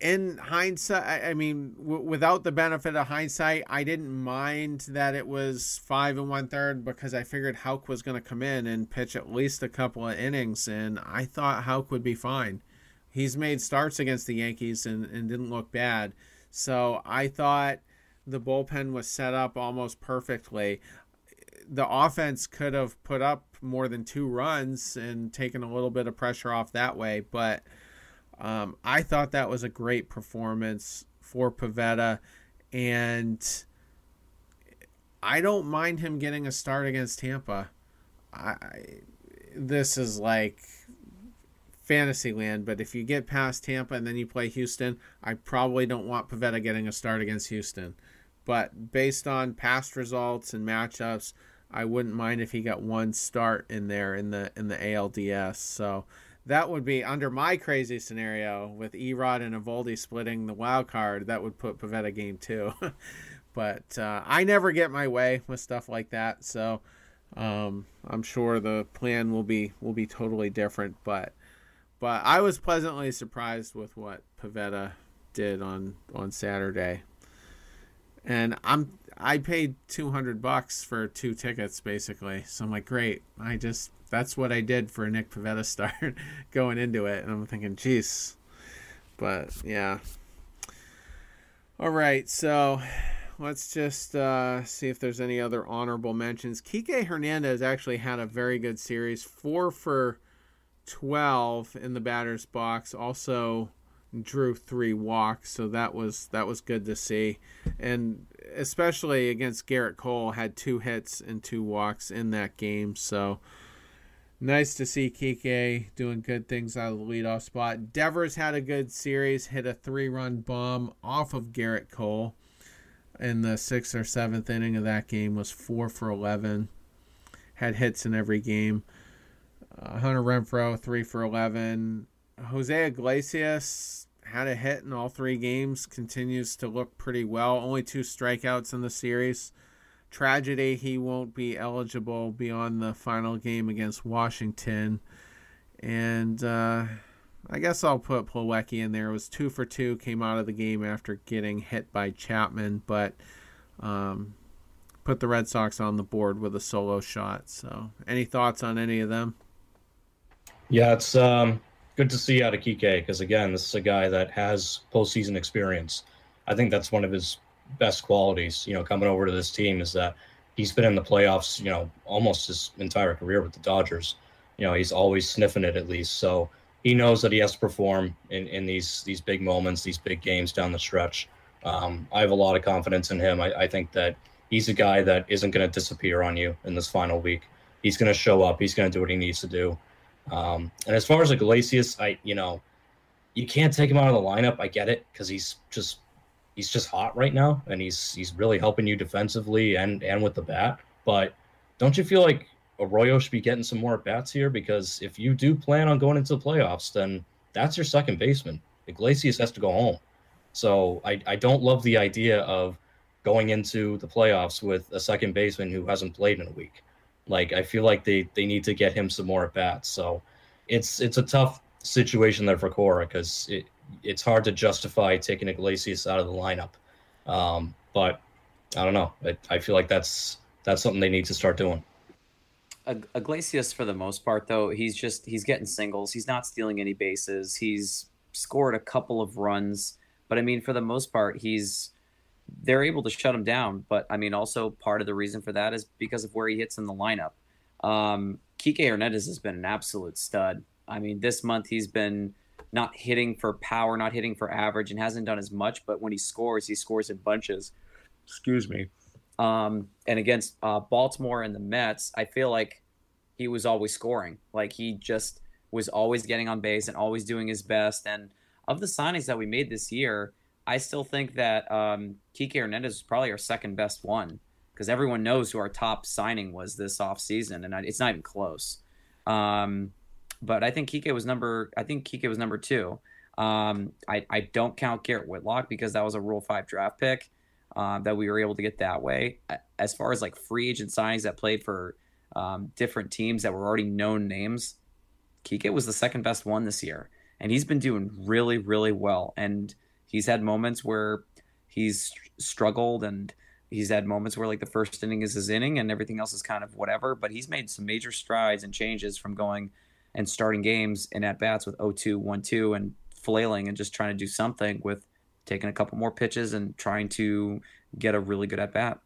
In hindsight, I mean, w- without the benefit of hindsight, I didn't mind that it was five and one third because I figured Houck was going to come in and pitch at least a couple of innings, and I thought Houck would be fine. He's made starts against the Yankees and, and didn't look bad. So I thought the bullpen was set up almost perfectly. The offense could have put up more than two runs and taken a little bit of pressure off that way, but um, I thought that was a great performance for Pivetta, and I don't mind him getting a start against Tampa. I, this is like Fantasyland, but if you get past Tampa and then you play Houston, I probably don't want Pivetta getting a start against Houston. But based on past results and matchups, I wouldn't mind if he got one start in there in the in the ALDS. So that would be under my crazy scenario with Erod and Eovaldi splitting the wild card. That would put Pivetta game two. but uh, I never get my way with stuff like that, so um, I'm sure the plan will be will be totally different. But but I was pleasantly surprised with what Pivetta did on on Saturday. And I'm I paid 200 bucks for two tickets basically. So I'm like, great. I just that's what I did for a Nick Pivetta start going into it and I'm thinking, jeez. But yeah. All right, so let's just uh, see if there's any other honorable mentions. Kike Hernandez actually had a very good series, four for 12 in the batter's box. Also drew three walks, so that was that was good to see. And especially against Gerrit Cole, had two hits and two walks in that game. So nice to see Kike doing good things out of the leadoff spot. Devers had a good series, hit a three-run bomb off of Gerrit Cole in the sixth or seventh inning of that game. Was four for eleven. Had hits in every game. Uh, Hunter Renfroe, 3 for 11. Jose Iglesias had a hit in all three games, continues to look pretty well. Only two strikeouts in the series. Tragedy, he won't be eligible beyond the final game against Washington. And uh, I guess I'll put Plawecki in there. It was two for two, came out of the game after getting hit by Chapman, but um, put the Red Sox on the board with a solo shot. So, any thoughts on any of them? Yeah, it's um, good to see out of Kike because again, this is a guy that has postseason experience. I think that's one of his best qualities. You know, coming over to this team is that he's been in the playoffs. You know, almost his entire career with the Dodgers. you know, he's always sniffing it at least. So he knows that he has to perform in, in these these big moments, these big games down the stretch. Um, I have a lot of confidence in him. I, I think that he's a guy that isn't going to disappear on you in this final week. He's going to show up. He's going to do what he needs to do. Um, and as far as Iglesias, I you know, you can't take him out of the lineup. I get it because he's just he's just hot right now, and he's he's really helping you defensively and and with the bat. But don't you feel like Arroyo should be getting some more bats here? Because if you do plan on going into the playoffs, then that's your second baseman. Iglesias has to go home. So I, I don't love the idea of going into the playoffs with a second baseman who hasn't played in a week. Like I feel like they they need to get him some more at bats. So it's it's a tough situation there for Cora because it it's hard to justify taking Iglesias out of the lineup. Um, but I don't know. I, I feel like that's that's something they need to start doing. Iglesias, for the most part, though, he's just he's getting singles. He's not stealing any bases. He's scored a couple of runs, but I mean, for the most part, he's they're able to shut him down. But I mean, also part of the reason for that is because of where he hits in the lineup. Um, Kike Hernandez has been an absolute stud. I mean, this month he's been not hitting for power, not hitting for average, and hasn't done as much. But when he scores, he scores in bunches. Excuse me. Um, and against uh, Baltimore and the Mets, I feel like he was always scoring. Like he just was always getting on base and always doing his best. And of the signings that we made this year, I still think that um, Kike Hernandez is probably our second best one because everyone knows who our top signing was this offseason, and it's not even close. Um, but I think Kike was number. I think Kike was number two. Um, I, I don't count Garrett Whitlock because that was a Rule Five draft pick um, that we were able to get that way. As far as like free agent signings that played for um, different teams that were already known names, Kike was the second best one this year, and he's been doing really, really well. And he's had moments where he's struggled, and he's had moments where like the first inning is his inning, and everything else is kind of whatever. But he's made some major strides and changes from going and starting games and at bats with 0-2, 1-2, and flailing and just trying to do something with taking a couple more pitches and trying to get a really good at bat.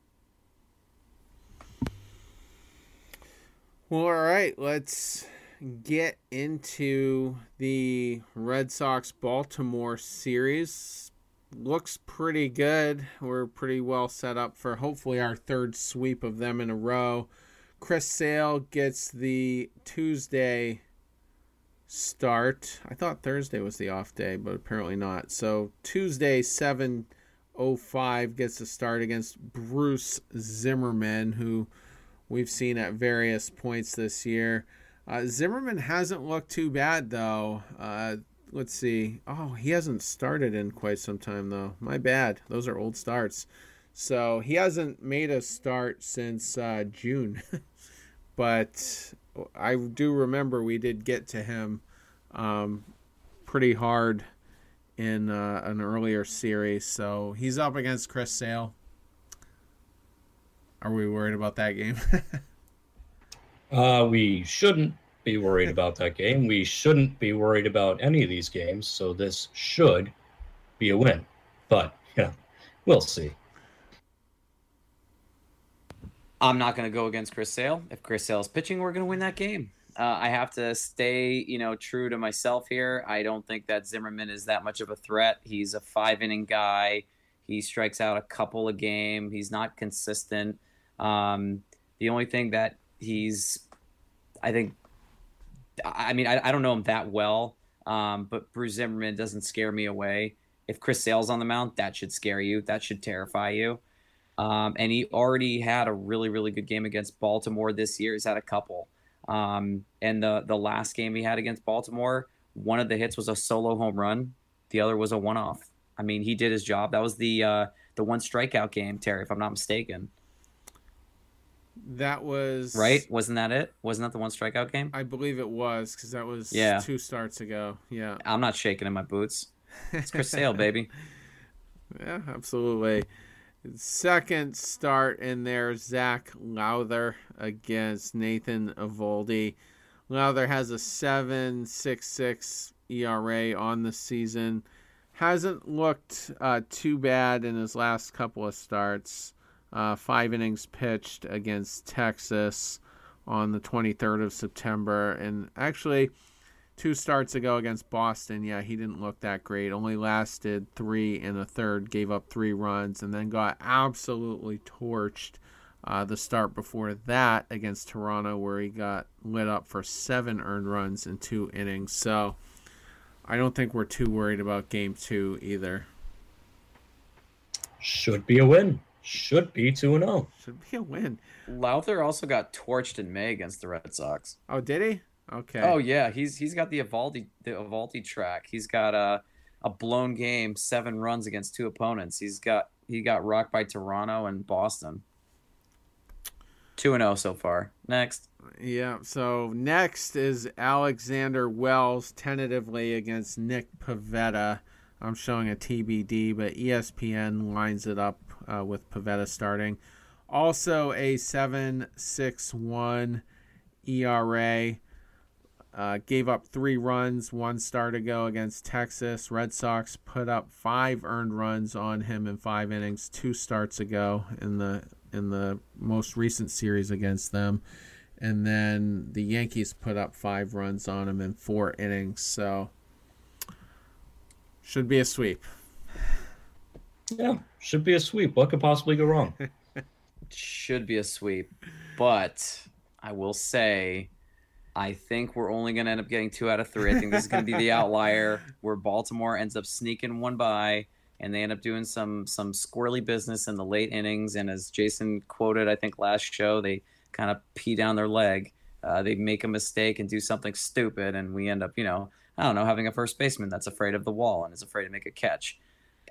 Well, all right, let's get into the Red Sox Baltimore series. Looks pretty good. We're pretty well set up for hopefully our third sweep of them in a row. Chris Sale gets the Tuesday start. I thought Thursday was the off day, but apparently not. So Tuesday, 7.05 gets the start against Bruce Zimmermann, who we've seen at various points this year. Uh, Zimmermann hasn't looked too bad, though. Uh, let's see. Oh, he hasn't started in quite some time, though. My bad. Those are old starts. So he hasn't made a start since uh, June. but I do remember we did get to him um, pretty hard in uh, an earlier series. So he's up against Chris Sale. Are we worried about that game? uh, we shouldn't be worried about that game. We shouldn't be worried about any of these games. So this should be a win. But, yeah, we'll see. I'm not going to go against Chris Sale. If Chris Sale is pitching, we're going to win that game. Uh, I have to stay, you know, true to myself here. I don't think that Zimmermann is that much of a threat. He's a five inning guy. He strikes out a couple a game. He's not consistent. Um, the only thing that he's, I think, I mean, I, I don't know him that well, um, but Bruce Zimmermann doesn't scare me away. If Chris Sale's on the mound, that should scare you. That should terrify you. Um, and he already had a really, really good game against Baltimore this year. He's had a couple. Um, and the the last game he had against Baltimore, one of the hits was a solo home run. The other was a one off. I mean, he did his job. That was the uh, the one strikeout game, Terry, if I'm not mistaken. That was right. Wasn't that it? Wasn't that the one strikeout game? I believe it was because that was yeah. two starts ago. Yeah, I'm not shaking in my boots. It's Chris Sale, baby. Yeah, absolutely. Second start in there, Zac Lowther against Nathan Eovaldi. Lowther has a 7.66 ERA on the season. Hasn't looked uh, too bad in his last couple of starts. Uh, five innings pitched against Texas, on the 23rd of September. And actually, two starts ago against Boston, yeah, he didn't look that great. Only lasted three and a third, gave up three runs, and then got absolutely torched uh, the start before that against Toronto, where he got lit up for seven earned runs in two innings. So I don't think we're too worried about game two either. Should be a win. Should be 2 0. Should be a win. Lowther also got torched in May against the Red Sox. Oh, did he? Okay. Oh yeah, he's he's got the Eovaldi the Eovaldi track. He's got a a blown game, seven runs against two opponents. He's got he got rocked by Toronto and Boston. Two and zero so far. Next. Yeah. So next is Alexander Wells tentatively against Nick Pivetta. I'm showing a TBD, but ESPN lines it up uh, with Pivetta starting. Also a seven six one ERA. Uh, gave up three runs one start ago against Texas. Red Sox put up five earned runs on him in five innings two starts ago in the in the most recent series against them. And then the Yankees put up five runs on him in four innings. So should be a sweep. Yeah, should be a sweep. What could possibly go wrong? should be a sweep, but I will say I think we're only going to end up getting two out of three. I think this is going to be the outlier where Baltimore ends up sneaking one by, and they end up doing some some squirrely business in the late innings. And as Jason quoted, I think last show, they kind of pee down their leg. Uh, they make a mistake and do something stupid, and we end up, you know, I don't know, having a first baseman that's afraid of the wall and is afraid to make a catch,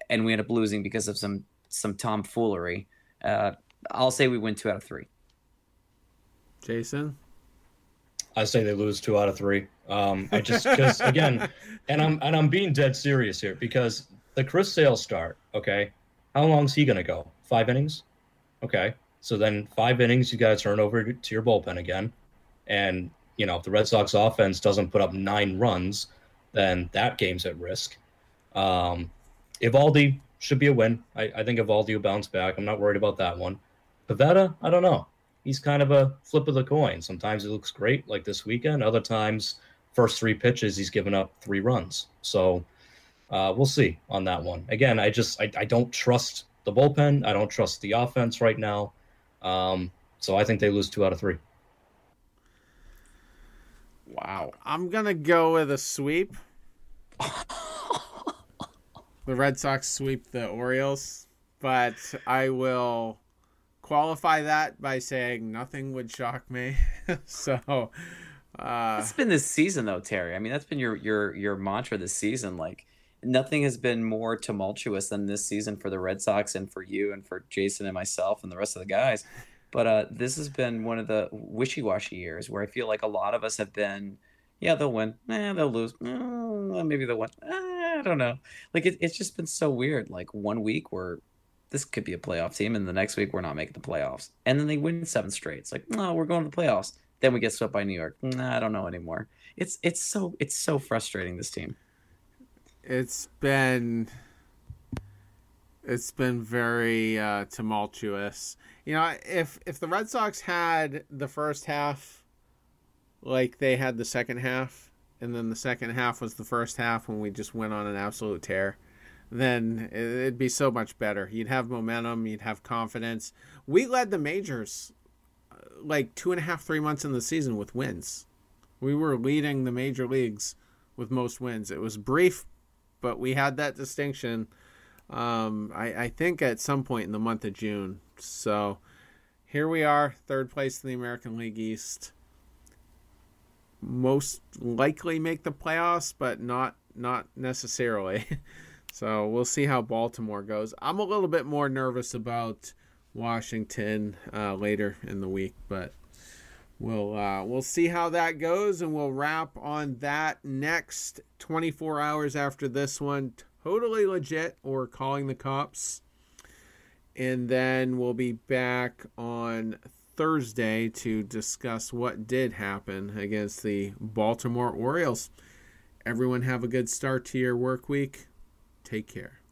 and we end up losing because of some some tomfoolery. Uh, I'll say we win two out of three. Jason. I say they lose two out of three. Um, I just because again, and I'm and I'm being dead serious here because the Chris Sale start. Okay, how long's he gonna go? Five innings. Okay, so then five innings, you got to turn over to your bullpen again, and you know if the Red Sox offense doesn't put up nine runs, then that game's at risk. Um, Eovaldi should be a win. I, I think Eovaldi will bounce back. I'm not worried about that one. Pivetta, I don't know he's kind of a flip of the coin. Sometimes he looks great, like this weekend. Other times, first three pitches, he's given up three runs. So uh, we'll see on that one. Again, I just I, I don't trust the bullpen. I don't trust the offense right now. Um, so I think they lose two out of three. Wow. I'm gonna go with a sweep. the Red Sox sweep the Orioles, but I will qualify that by saying nothing would shock me. so uh It's been this season though, Terry. I mean, that's been your your your mantra this season. Like nothing has been more tumultuous than this season for the Red Sox and for you and for Jason and myself and the rest of the guys. But uh, this has been one of the wishy-washy years where I feel like a lot of us have been, yeah, they'll win, eh, they'll lose, eh, maybe they'll win, eh, I don't know. Like it, it's just been so weird. Like one week we're this could be a playoff team, and the next week we're not making the playoffs, and then they win seven straight. It's like, no, we're going to the playoffs. Then we get swept by New York. Nah, I don't know anymore. It's it's so it's so frustrating. This team. It's been it's been very uh, tumultuous. You know, if if the Red Sox had the first half like they had the second half, and then the second half was the first half when we just went on an absolute tear, then it'd be so much better. You'd have momentum, you'd have confidence. We led the majors uh, like two and a half, three months in the season with wins. We were leading the major leagues with most wins. It was brief, but we had that distinction. Um, I, I think at some point in the month of June. So here we are, third place in the American League East. Most likely make the playoffs, but not not necessarily. so we'll see how Baltimore goes. I'm a little bit more nervous about Washington uh, later in the week, but we'll uh, we'll see how that goes, and we'll wrap on that next 24 hours after this one. Totally legit, or calling the cops, and then we'll be back on Thursday to discuss what did happen against the Baltimore Orioles. Everyone have a good start to your work week. Take care.